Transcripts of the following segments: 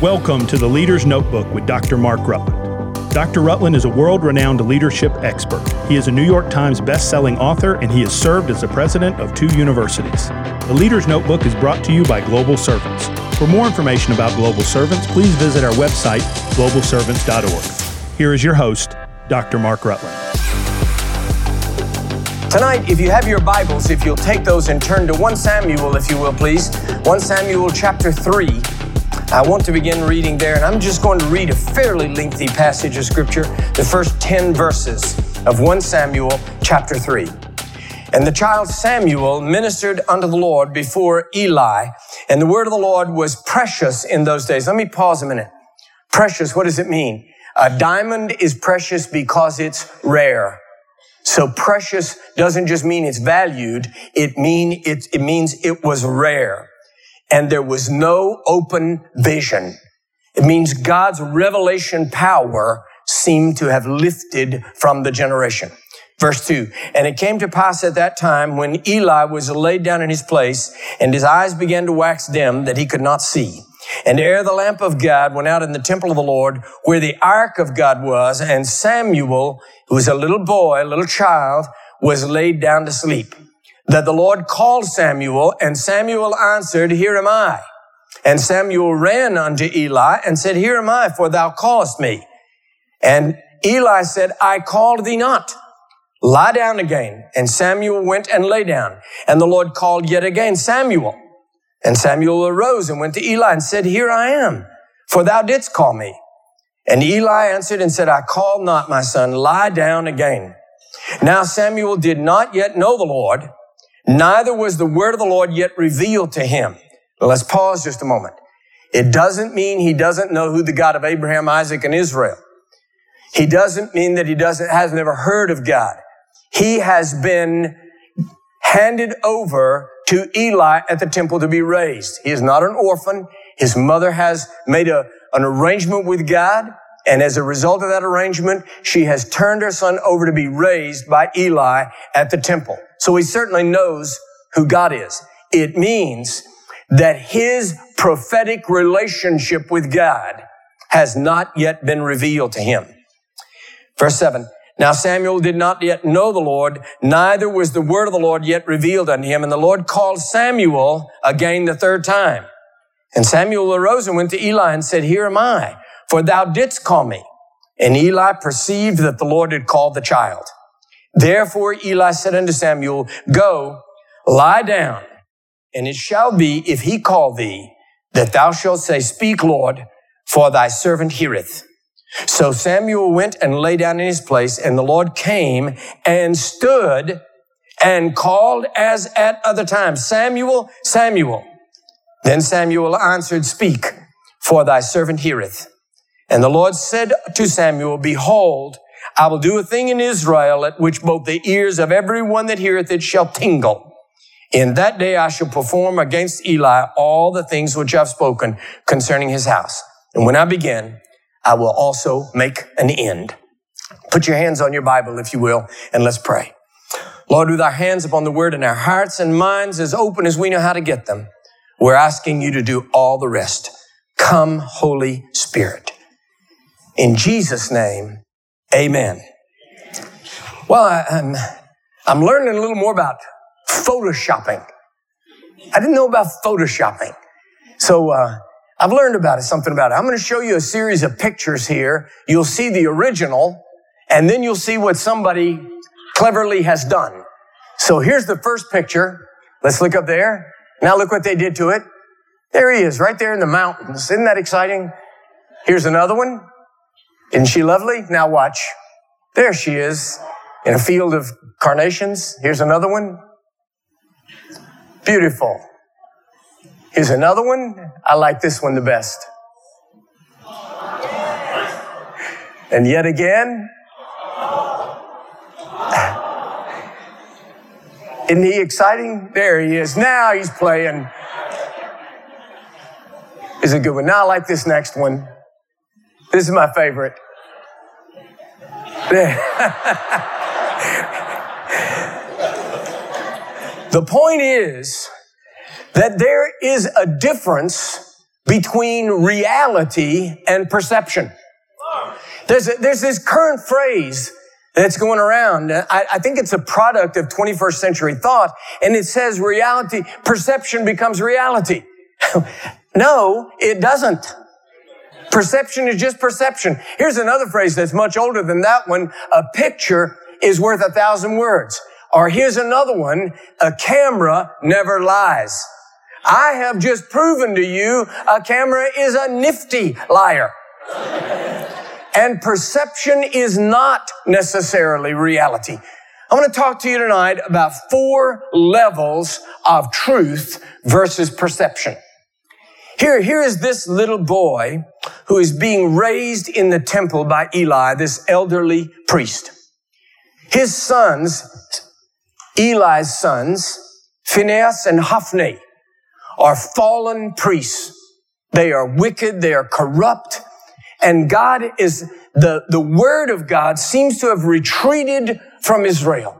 Welcome to the Leader's Notebook with Dr. Mark Rutland. Dr. Rutland is a world renowned leadership expert. He is a New York Times best-selling author and he has served as the president of two universities. The Leader's Notebook is brought to you by Global Servants. For more information about Global Servants, please visit our website, globalservants.org. Here is your host, Dr. Mark Rutland. Tonight, if you have your Bibles, if you'll take those and turn to 1 Samuel, if you will, please. 1 Samuel chapter 3. I want to begin reading there, and I'm just going to read a fairly lengthy passage of Scripture, the first 10 verses of 1 Samuel chapter 3. And the child Samuel ministered unto the Lord before Eli, and the word of the Lord was precious in those days. Let me pause a minute. Precious, what does it mean? A diamond is precious because it's rare. So precious doesn't just mean it's valued, it mean it, it means it was rare and there was no open vision. It means God's revelation power seemed to have lifted from the generation. Verse 2 And it came to pass at that time when Eli was laid down in his place, and his eyes began to wax dim, that he could not see. And ere the lamp of God went out in the temple of the Lord, where the ark of God was, and Samuel, who was a little boy, a little child, was laid down to sleep that the Lord called Samuel, and Samuel answered, Here am I. And Samuel ran unto Eli and said, Here am I, for thou callest me. And Eli said, I called thee not. Lie down again. And Samuel went and lay down. And the Lord called yet again Samuel. And Samuel arose and went to Eli and said, Here I am, for thou didst call me. And Eli answered and said, I called not my son. Lie down again. Now Samuel did not yet know the Lord, Neither was the word of the Lord yet revealed to him. let's pause just a moment. It doesn't mean he doesn't know who the God of Abraham, Isaac, and Israel. He doesn't mean that he doesn't, has never heard of God. He has been handed over to Eli at the temple to be raised. He is not an orphan. His mother has made a, an arrangement with God. And as a result of that arrangement, she has turned her son over to be raised by Eli at the temple. So he certainly knows who God is. It means that his prophetic relationship with God has not yet been revealed to him. Verse seven. Now Samuel did not yet know the Lord, neither was the word of the Lord yet revealed unto him. And the Lord called Samuel again the third time. And Samuel arose and went to Eli and said, Here am I, for thou didst call me. And Eli perceived that the Lord had called the child. Therefore Eli said unto Samuel, Go, lie down, and it shall be, if he call thee, that thou shalt say, Speak, Lord, for thy servant heareth. So Samuel went and lay down in his place, and the Lord came and stood and called as at other times, Samuel, Samuel. Then Samuel answered, Speak, for thy servant heareth. And the Lord said to Samuel, Behold, I will do a thing in Israel at which both the ears of everyone that heareth it shall tingle. In that day I shall perform against Eli all the things which I've spoken concerning his house. And when I begin, I will also make an end. Put your hands on your Bible, if you will, and let's pray. Lord, with our hands upon the word and our hearts and minds as open as we know how to get them, we're asking you to do all the rest. Come, Holy Spirit. In Jesus' name, Amen. Well, I, am I'm, I'm learning a little more about photoshopping. I didn't know about photoshopping. So, uh, I've learned about it, something about it. I'm going to show you a series of pictures here. You'll see the original, and then you'll see what somebody cleverly has done. So here's the first picture. Let's look up there. Now look what they did to it. There he is, right there in the mountains. Isn't that exciting? Here's another one. Isn't she lovely? Now watch. There she is in a field of carnations. Here's another one. Beautiful. Here's another one. I like this one the best. And yet again. Isn't he exciting? There he is. Now he's playing. Is a good one. Now I like this next one. This is my favorite. the point is that there is a difference between reality and perception. There's, a, there's this current phrase that's going around. I, I, think it's a product of 21st century thought, and it says reality, perception becomes reality. no, it doesn't. Perception is just perception. Here's another phrase that's much older than that one. A picture is worth a thousand words. Or here's another one. A camera never lies. I have just proven to you a camera is a nifty liar. and perception is not necessarily reality. I want to talk to you tonight about four levels of truth versus perception. Here, here is this little boy who is being raised in the temple by Eli, this elderly priest. His sons, Eli's sons, Phinehas and Hophni, are fallen priests. They are wicked. They are corrupt. And God is, the, the word of God seems to have retreated from Israel.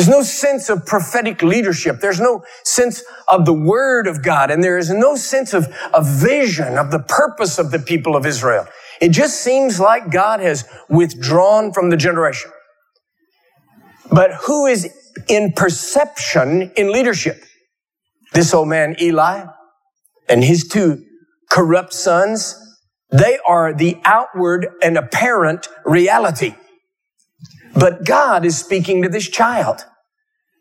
There's no sense of prophetic leadership. There's no sense of the word of God. And there is no sense of a vision of the purpose of the people of Israel. It just seems like God has withdrawn from the generation. But who is in perception in leadership? This old man, Eli, and his two corrupt sons, they are the outward and apparent reality. But God is speaking to this child,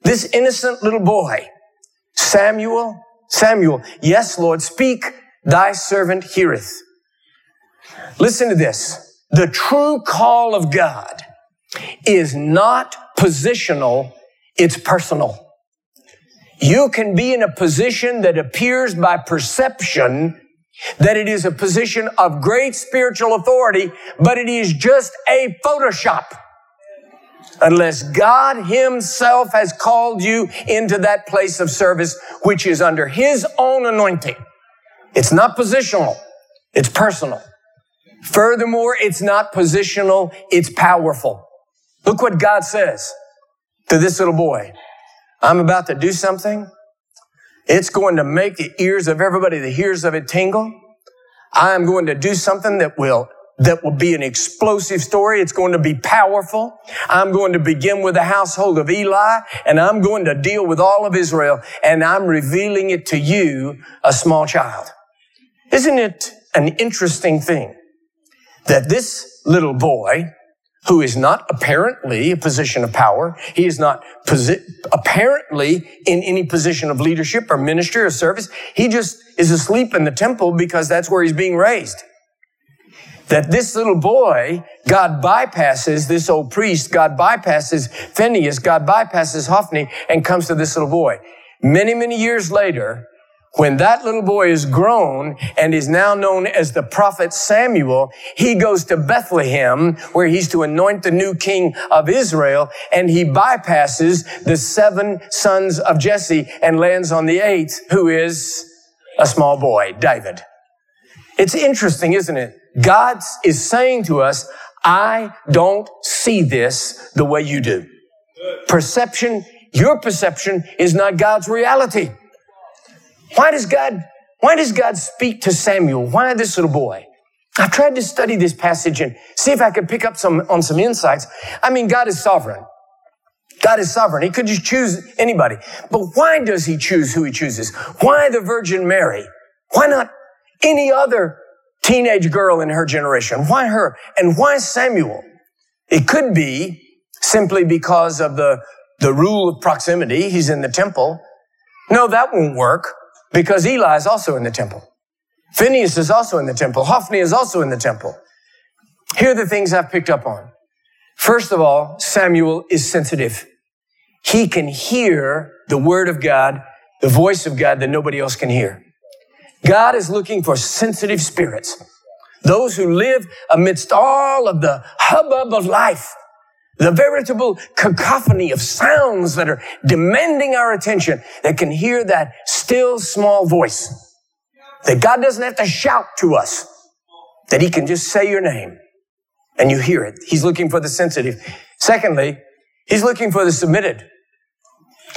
this innocent little boy. Samuel, Samuel, yes, Lord, speak, thy servant heareth. Listen to this. The true call of God is not positional, it's personal. You can be in a position that appears by perception that it is a position of great spiritual authority, but it is just a Photoshop unless God himself has called you into that place of service, which is under his own anointing. It's not positional. It's personal. Furthermore, it's not positional. It's powerful. Look what God says to this little boy. I'm about to do something. It's going to make the ears of everybody that hears of it tingle. I am going to do something that will that will be an explosive story. It's going to be powerful. I'm going to begin with the household of Eli and I'm going to deal with all of Israel and I'm revealing it to you, a small child. Isn't it an interesting thing that this little boy who is not apparently a position of power. He is not posi- apparently in any position of leadership or ministry or service. He just is asleep in the temple because that's where he's being raised that this little boy, God bypasses this old priest, God bypasses Phineas, God bypasses Hophni, and comes to this little boy. Many, many years later, when that little boy is grown and is now known as the prophet Samuel, he goes to Bethlehem where he's to anoint the new king of Israel and he bypasses the seven sons of Jesse and lands on the eighth who is a small boy, David. It's interesting, isn't it? God is saying to us, I don't see this the way you do. Perception, your perception is not God's reality. Why does God, why does God speak to Samuel? Why this little boy? I've tried to study this passage and see if I could pick up some, on some insights. I mean, God is sovereign. God is sovereign. He could just choose anybody. But why does he choose who he chooses? Why the Virgin Mary? Why not any other teenage girl in her generation. Why her? And why Samuel? It could be simply because of the, the rule of proximity. He's in the temple. No, that won't work because Eli is also in the temple. Phineas is also in the temple. Hophni is also in the temple. Here are the things I've picked up on. First of all, Samuel is sensitive. He can hear the word of God, the voice of God that nobody else can hear. God is looking for sensitive spirits. Those who live amidst all of the hubbub of life. The veritable cacophony of sounds that are demanding our attention that can hear that still small voice. That God doesn't have to shout to us. That he can just say your name and you hear it. He's looking for the sensitive. Secondly, he's looking for the submitted.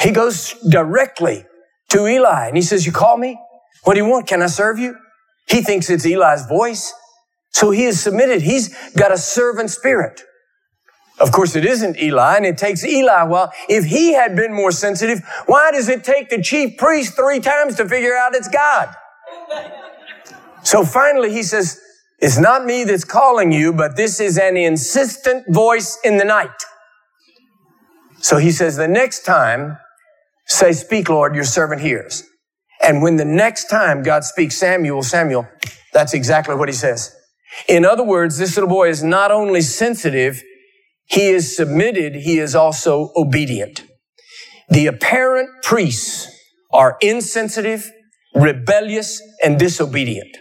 He goes directly to Eli and he says, you call me? What do you want? Can I serve you? He thinks it's Eli's voice. So he is submitted. He's got a servant spirit. Of course, it isn't Eli, and it takes Eli. Well, if he had been more sensitive, why does it take the chief priest three times to figure out it's God? So finally, he says, It's not me that's calling you, but this is an insistent voice in the night. So he says, The next time, say, Speak, Lord, your servant hears. And when the next time God speaks, Samuel, Samuel, that's exactly what he says. In other words, this little boy is not only sensitive, he is submitted, he is also obedient. The apparent priests are insensitive, rebellious, and disobedient.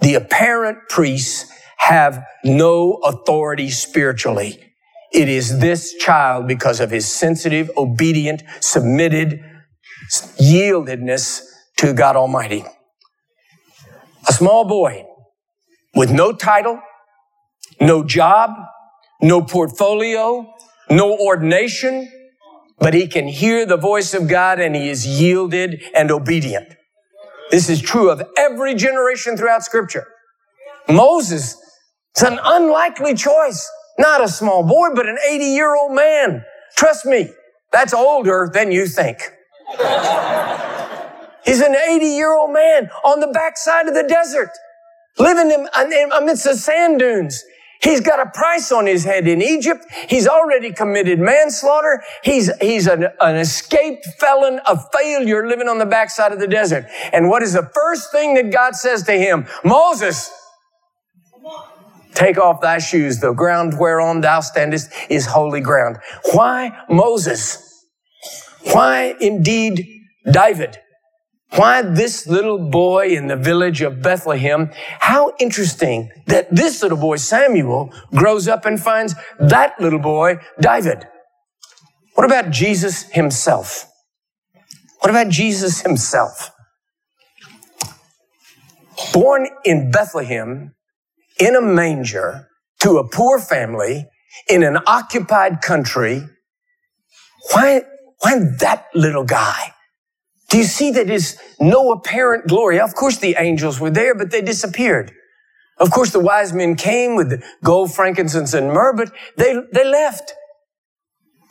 The apparent priests have no authority spiritually. It is this child because of his sensitive, obedient, submitted yieldedness to God Almighty. A small boy with no title, no job, no portfolio, no ordination, but he can hear the voice of God and he is yielded and obedient. This is true of every generation throughout scripture. Moses is an unlikely choice. Not a small boy, but an 80 year old man. Trust me, that's older than you think. He's an 80 year old man on the backside of the desert, living in, amidst the sand dunes. He's got a price on his head in Egypt. He's already committed manslaughter. He's, he's an, an escaped felon, a failure living on the backside of the desert. And what is the first thing that God says to him? Moses, take off thy shoes. The ground whereon thou standest is holy ground. Why Moses? Why indeed David? Why this little boy in the village of Bethlehem? How interesting that this little boy, Samuel, grows up and finds that little boy, David. What about Jesus himself? What about Jesus himself? Born in Bethlehem, in a manger, to a poor family, in an occupied country, why, why that little guy? Do you see that is no apparent glory? Of course the angels were there, but they disappeared. Of course the wise men came with gold, frankincense, and myrrh, but they, they left.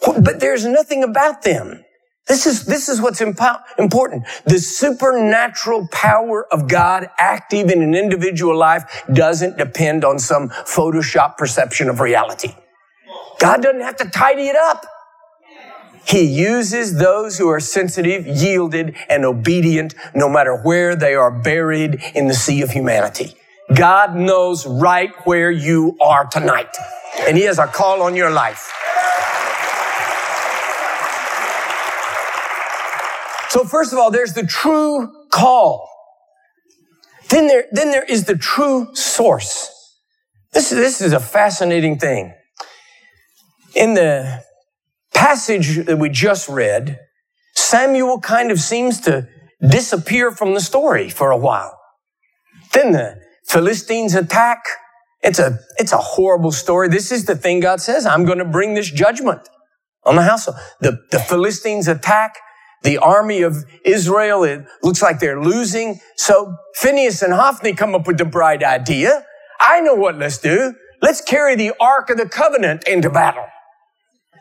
But there's nothing about them. This is, this is what's impo- important. The supernatural power of God active in an individual life doesn't depend on some Photoshop perception of reality. God doesn't have to tidy it up. He uses those who are sensitive, yielded, and obedient no matter where they are buried in the sea of humanity. God knows right where you are tonight. And He has a call on your life. So first of all, there's the true call. Then there, then there is the true source. This, this is a fascinating thing. In the passage that we just read, Samuel kind of seems to disappear from the story for a while. Then the Philistines attack. It's a, it's a horrible story. This is the thing God says. I'm going to bring this judgment on the house. The, the Philistines attack the army of Israel. It looks like they're losing. So Phineas and Hophni come up with the bright idea. I know what let's do. Let's carry the Ark of the Covenant into battle.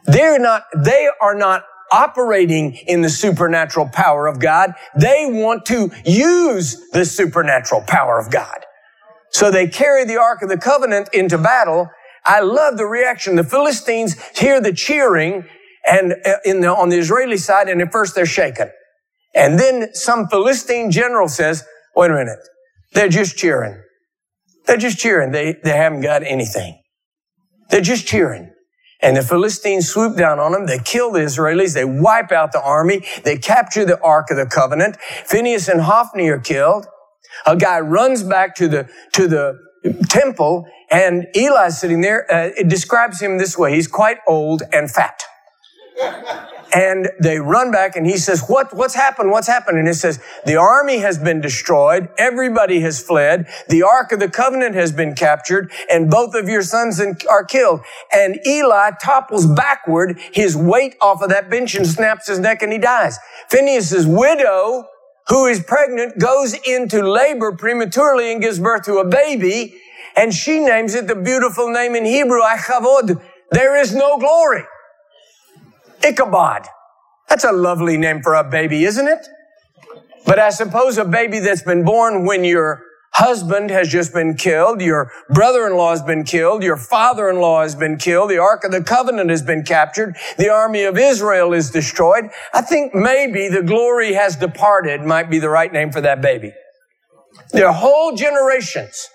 They're not, they are not operating in the supernatural power of God. They want to use the supernatural power of God. So they carry the Ark of the Covenant into battle. I love the reaction. The Philistines hear the cheering and uh, in the, on the Israeli side, and at first they're shaken. And then some Philistine general says, wait a minute, they're just cheering. They're just cheering. They, they haven't got anything. They're just cheering. And the Philistines swoop down on them. They kill the Israelis. They wipe out the army. They capture the Ark of the Covenant. Phineas and Hophni are killed. A guy runs back to the, to the temple and Eli's sitting there. Uh, it describes him this way. He's quite old and fat. And they run back and he says, what, what's happened? What's happened? And it says, the army has been destroyed. Everybody has fled. The Ark of the Covenant has been captured and both of your sons are killed. And Eli topples backward his weight off of that bench and snaps his neck and he dies. Phineas's widow who is pregnant goes into labor prematurely and gives birth to a baby, and she names it the beautiful name in Hebrew, Ichavod. There is no glory. Ichabod. That's a lovely name for a baby, isn't it? But I suppose a baby that's been born when your husband has just been killed, your brother-in-law has been killed, your father-in-law has been killed, the Ark of the Covenant has been captured, the army of Israel is destroyed. I think maybe the glory has departed might be the right name for that baby. There are whole generations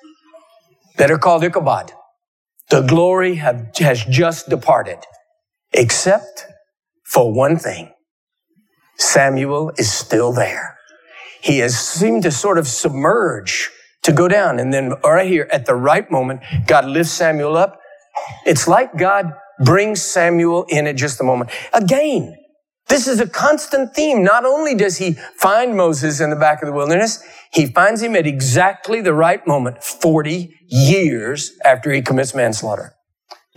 that are called Ichabod. The glory have, has just departed, except for one thing. Samuel is still there. He has seemed to sort of submerge to go down. And then right here at the right moment, God lifts Samuel up. It's like God brings Samuel in at just a moment. Again, this is a constant theme. Not only does he find Moses in the back of the wilderness, he finds him at exactly the right moment, 40 years after he commits manslaughter.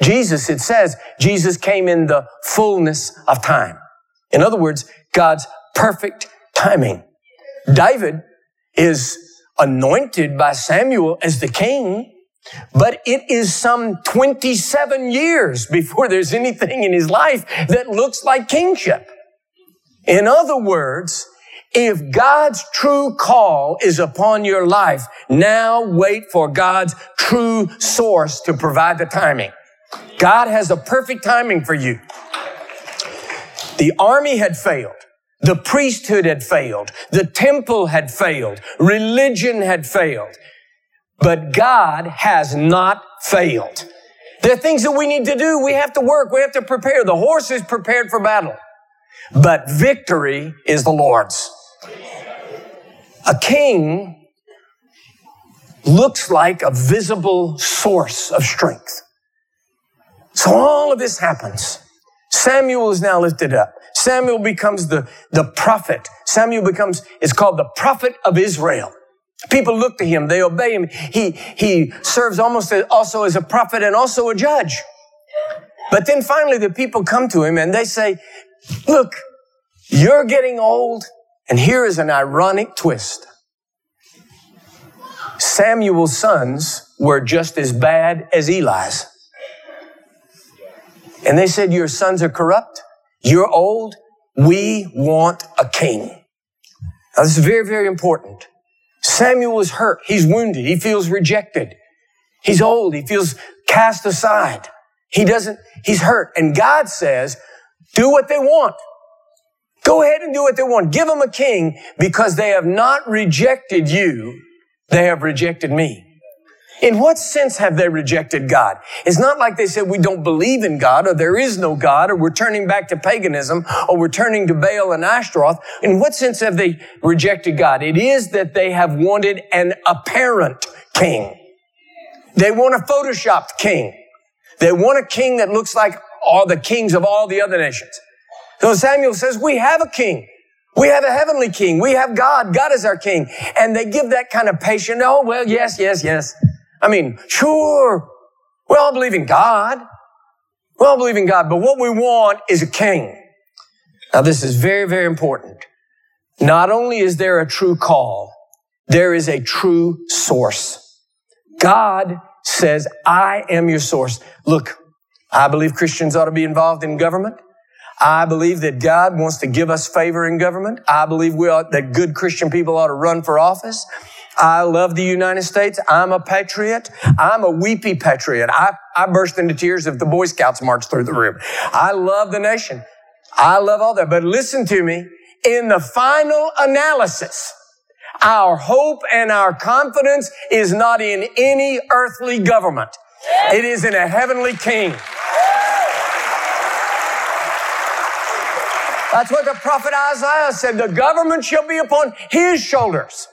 Jesus, it says, Jesus came in the fullness of time. In other words, God's perfect timing. David is anointed by Samuel as the king, but it is some 27 years before there's anything in his life that looks like kingship. In other words, if God's true call is upon your life, now wait for God's true source to provide the timing. God has a perfect timing for you. The army had failed. The priesthood had failed. The temple had failed. Religion had failed. But God has not failed. There are things that we need to do. We have to work. We have to prepare. The horse is prepared for battle. But victory is the Lord's. A king looks like a visible source of strength. So all of this happens. Samuel is now lifted up. Samuel becomes the, the prophet. Samuel becomes, it's called the prophet of Israel. People look to him. They obey him. He, he serves almost as, also as a prophet and also a judge. But then finally the people come to him and they say, look, you're getting old. And here is an ironic twist. Samuel's sons were just as bad as Eli's. And they said, your sons are corrupt. You're old. We want a king. Now, this is very, very important. Samuel is hurt. He's wounded. He feels rejected. He's old. He feels cast aside. He doesn't, he's hurt. And God says, do what they want. Go ahead and do what they want. Give them a king because they have not rejected you. They have rejected me. In what sense have they rejected God? It's not like they said we don't believe in God or there is no God or we're turning back to paganism or we're turning to Baal and Ashtaroth. In what sense have they rejected God? It is that they have wanted an apparent king. They want a photoshopped king. They want a king that looks like all the kings of all the other nations. So Samuel says, we have a king. We have a heavenly king. We have God. God is our king. And they give that kind of patient, oh, well, yes, yes, yes. I mean, sure, we all believe in God. We all believe in God, but what we want is a king. Now, this is very, very important. Not only is there a true call, there is a true source. God says, I am your source. Look, I believe Christians ought to be involved in government. I believe that God wants to give us favor in government. I believe we ought, that good Christian people ought to run for office. I love the United States. I'm a patriot. I'm a weepy patriot. I, I burst into tears if the Boy Scouts marched through the room. I love the nation. I love all that. But listen to me. In the final analysis, our hope and our confidence is not in any earthly government. It is in a heavenly king. That's what the prophet Isaiah said. The government shall be upon his shoulders.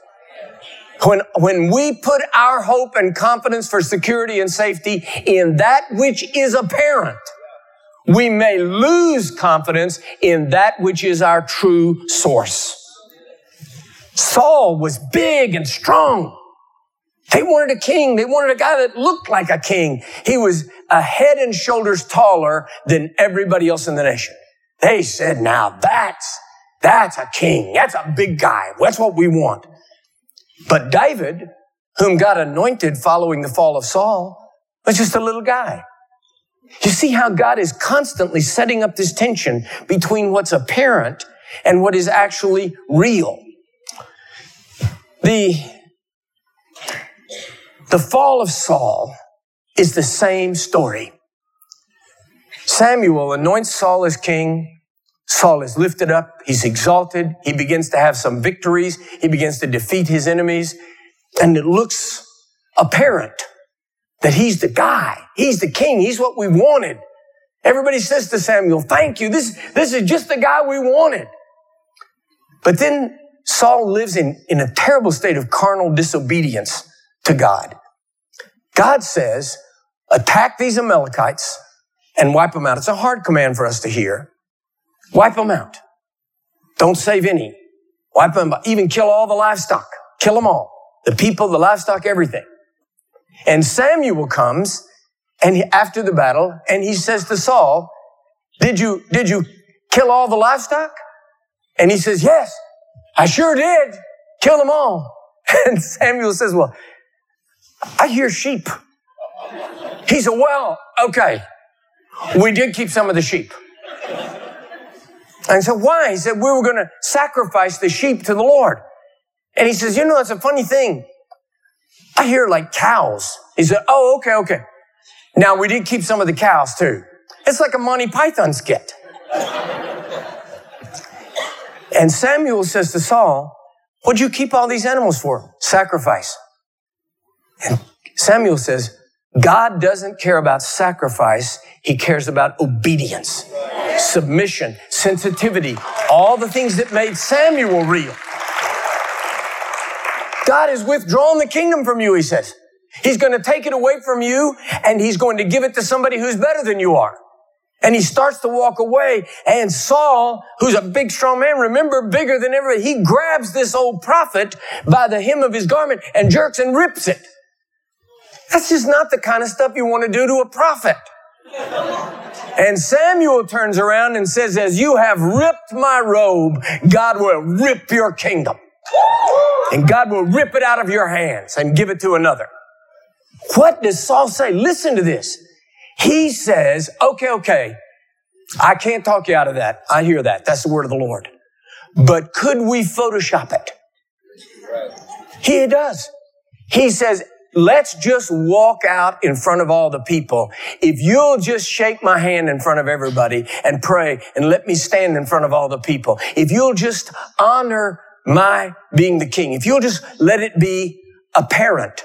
When, when we put our hope and confidence for security and safety in that which is apparent, we may lose confidence in that which is our true source. Saul was big and strong. They wanted a king. They wanted a guy that looked like a king. He was a head and shoulders taller than everybody else in the nation. They said, now that's, That's a king. That's a big guy. That's what we want. But David, whom God anointed following the fall of Saul, was just a little guy. You see how God is constantly setting up this tension between what's apparent and what is actually real. The, the fall of Saul is the same story. Samuel anoints Saul as king. Saul is lifted up. He's exalted. He begins to have some victories. He begins to defeat his enemies. And it looks apparent that he's the guy. He's the king. He's what we wanted. Everybody says to Samuel, thank you. This, this is just the guy we wanted. But then Saul lives in, in a terrible state of carnal disobedience to God. God says, attack these Amalekites and wipe them out. It's a hard command for us to hear. Wipe them out. Don't save any. Wipe them out. Even kill all the livestock. Kill them all. The people, the livestock, everything. And Samuel comes and he, after the battle and he says to Saul, did you, did you kill all the livestock? And he says, yes, I sure did. Kill them all. And Samuel says, well, I hear sheep. He said, well, okay. We did keep some of the sheep. And said, why? He said, we were going to sacrifice the sheep to the Lord. And he says, you know, it's a funny thing. I hear like cows. He said, oh, okay, okay. Now we did keep some of the cows too. It's like a Monty Python skit. and Samuel says to Saul, what'd you keep all these animals for? Sacrifice. And Samuel says, God doesn't care about sacrifice. He cares about obedience, submission, sensitivity, all the things that made Samuel real. God has withdrawn the kingdom from you, he says. He's going to take it away from you and he's going to give it to somebody who's better than you are. And he starts to walk away and Saul, who's a big, strong man, remember, bigger than ever, he grabs this old prophet by the hem of his garment and jerks and rips it. That's just not the kind of stuff you want to do to a prophet. And Samuel turns around and says, as you have ripped my robe, God will rip your kingdom. And God will rip it out of your hands and give it to another. What does Saul say? Listen to this. He says, okay, okay, I can't talk you out of that. I hear that. That's the word of the Lord. But could we Photoshop it? He does. He says, let's just walk out in front of all the people. If you'll just shake my hand in front of everybody and pray and let me stand in front of all the people. If you'll just honor my being the king, if you'll just let it be apparent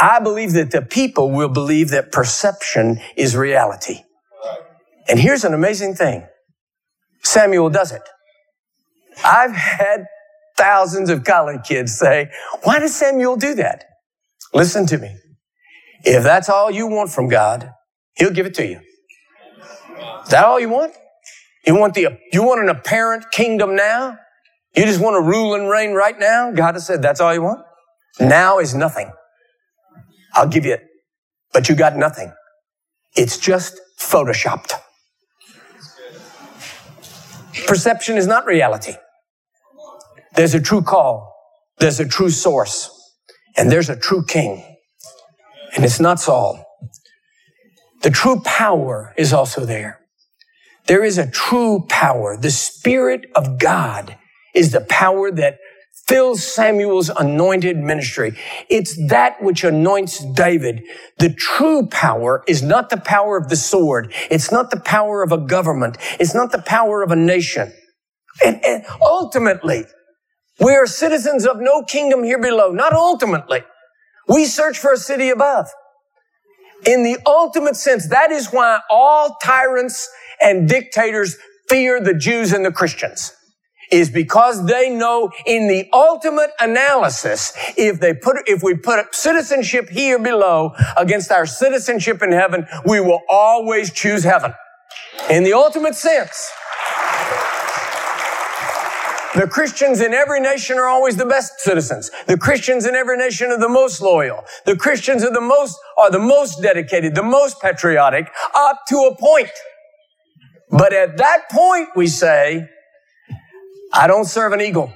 I believe that the people will believe that perception is reality. And here's an amazing thing. Samuel does it. I've had thousands of college kids say, why does Samuel do that? Listen to me. If that's all you want from God, he'll give it to you. Is that all you want? You want the, you want an apparent kingdom now? You just want to rule and reign right now? God has said that's all you want? Now is nothing. I'll give you it. But you got nothing. It's just photoshopped. Perception is not reality. There's a true call. There's a true source. And there's a true king. And it's not Saul. The true power is also there. There is a true power. The Spirit of God is the power that fills Samuel's anointed ministry. It's that which anoints David. The true power is not the power of the sword. It's not the power of a government. It's not the power of a nation. And, and ultimately, we are citizens of no kingdom here below. Not ultimately. We search for a city above. In the ultimate sense, that is why all tyrants and dictators fear the Jews and the Christians is because they know in the ultimate analysis, if they put, if we put citizenship here below against our citizenship in heaven, we will always choose heaven. In the ultimate sense. The Christians in every nation are always the best citizens. The Christians in every nation are the most loyal. The Christians are the most, are the most dedicated, the most patriotic, up to a point. But at that point, we say, I don't serve an eagle.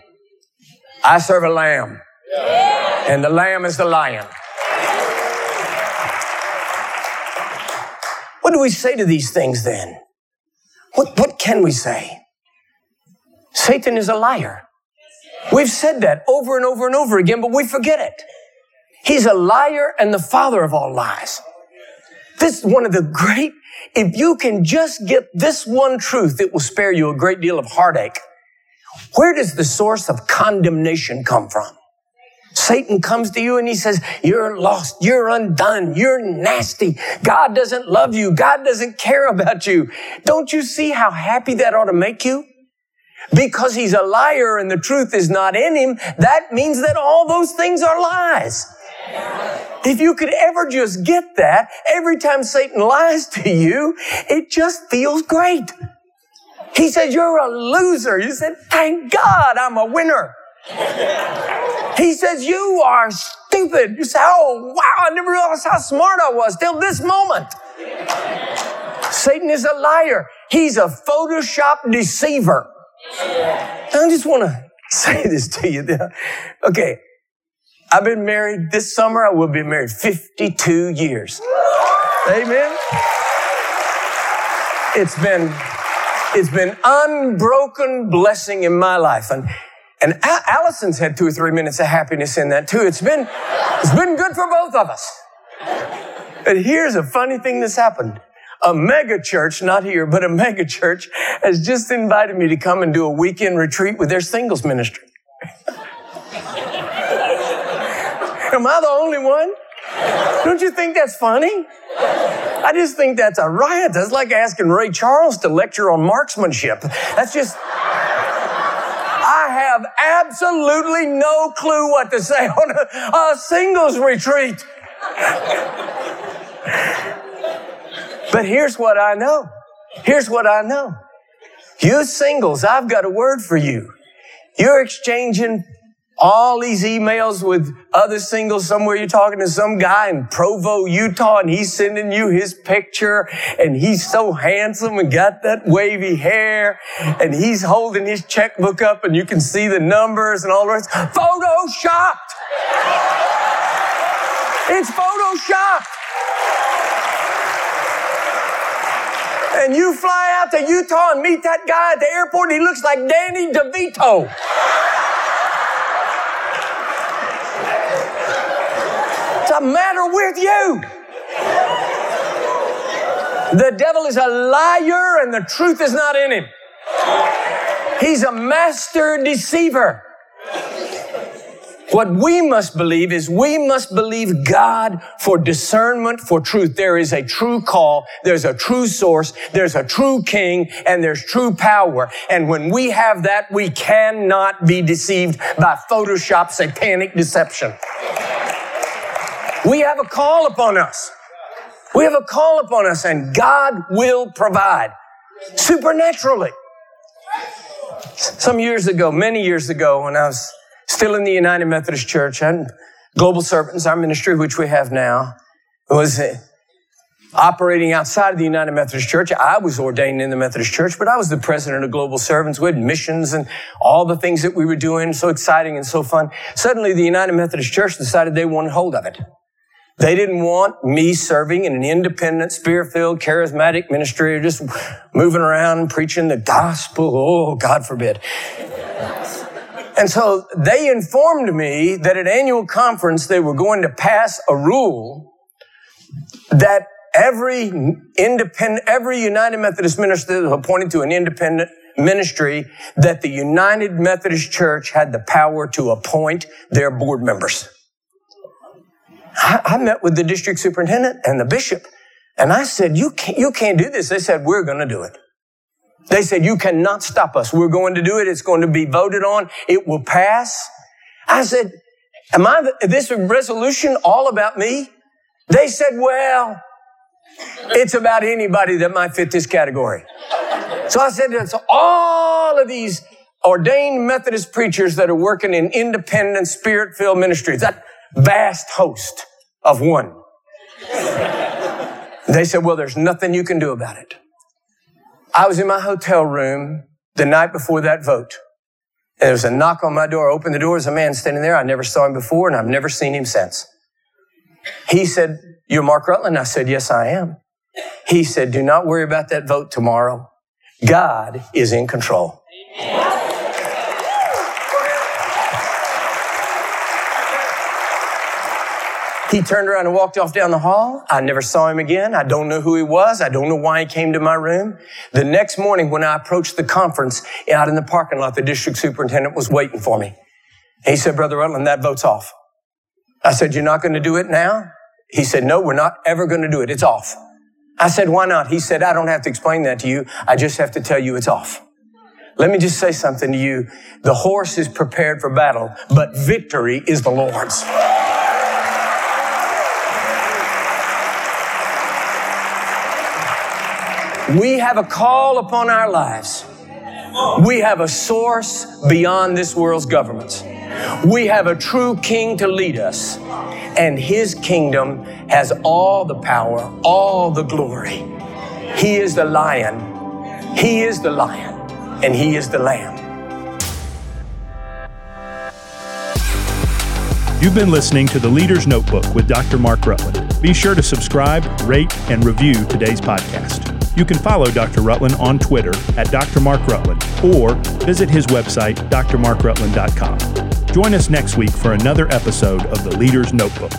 I serve a lamb. And the lamb is the lion. What do we say to these things then? What, what can we say? Satan is a liar. We've said that over and over and over again, but we forget it. He's a liar and the father of all lies. This is one of the great, if you can just get this one truth, it will spare you a great deal of heartache. Where does the source of condemnation come from? Satan comes to you and he says, you're lost. You're undone. You're nasty. God doesn't love you. God doesn't care about you. Don't you see how happy that ought to make you? Because he's a liar and the truth is not in him, that means that all those things are lies. If you could ever just get that, every time Satan lies to you, it just feels great. He says, you're a loser. You said, thank God I'm a winner. he says, you are stupid. You say, oh, wow, I never realized how smart I was till this moment. Satan is a liar. He's a Photoshop deceiver. I just want to say this to you. Okay. I've been married this summer. I will be married 52 years. Amen. It's been, it's been unbroken blessing in my life. And, and Allison's had two or three minutes of happiness in that too. It's been, it's been good for both of us. But here's a funny thing that's happened a mega church, not here, but a mega church has just invited me to come and do a weekend retreat with their singles ministry. Am I the only one? Don't you think that's funny? I just think that's a riot. That's like asking Ray Charles to lecture on marksmanship. That's just. I have absolutely no clue what to say on a, a singles retreat. But here's what I know. Here's what I know. You singles, I've got a word for you. You're exchanging all these emails with other singles somewhere. You're talking to some guy in Provo, Utah, and he's sending you his picture and he's so handsome and got that wavy hair and he's holding his checkbook up and you can see the numbers and all the rest. Photoshopped! It's photoshopped! And you fly out to Utah and meet that guy at the airport, and he looks like Danny DeVito. What's the matter with you? The devil is a liar and the truth is not in him. He's a master deceiver. What we must believe is we must believe God for discernment, for truth. There is a true call. There's a true source. There's a true king and there's true power. And when we have that, we cannot be deceived by Photoshop satanic deception. We have a call upon us. We have a call upon us and God will provide supernaturally. Some years ago, many years ago, when I was still in the United Methodist Church and Global Servants, our ministry, which we have now, was uh, operating outside of the United Methodist Church. I was ordained in the Methodist Church, but I was the president of Global Servants. We had missions and all the things that we were doing, so exciting and so fun. Suddenly, the United Methodist Church decided they wanted hold of it. They didn't want me serving in an independent, spirit-filled, charismatic ministry, just moving around preaching the gospel. Oh, God forbid. And so they informed me that at annual conference they were going to pass a rule that every independent, every United Methodist minister appointed to an independent ministry, that the United Methodist Church had the power to appoint their board members. I, I met with the district superintendent and the bishop, and I said, "You can't, you can't do this." They said, "We're going to do it." They said, you cannot stop us. We're going to do it. It's going to be voted on. It will pass. I said, am I this resolution all about me? They said, well, it's about anybody that might fit this category. So I said, it's all of these ordained Methodist preachers that are working in independent spirit-filled ministries. That vast host of one. They said, well, there's nothing you can do about it. I was in my hotel room the night before that vote. And there was a knock on my door. I opened the door. There's a man standing there. I never saw him before, and I've never seen him since. He said, You're Mark Rutland? I said, Yes, I am. He said, Do not worry about that vote tomorrow. God is in control. He turned around and walked off down the hall. I never saw him again. I don't know who he was. I don't know why he came to my room. The next morning when I approached the conference out in the parking lot, the district superintendent was waiting for me. He said, Brother Rutland, that vote's off. I said, You're not going to do it now? He said, No, we're not ever going to do it. It's off. I said, Why not? He said, I don't have to explain that to you. I just have to tell you it's off. Let me just say something to you. The horse is prepared for battle, but victory is the Lord's. We have a call upon our lives. We have a source beyond this world's governments. We have a true king to lead us, and his kingdom has all the power, all the glory. He is the lion, he is the lion, and he is the lamb. You've been listening to the Leader's Notebook with Dr. Mark Rutland. Be sure to subscribe, rate, and review today's podcast. You can follow Dr. Rutland on Twitter at Dr. Mark Rutland or visit his website, drmarkrutland.com. Join us next week for another episode of the Leader's Notebook.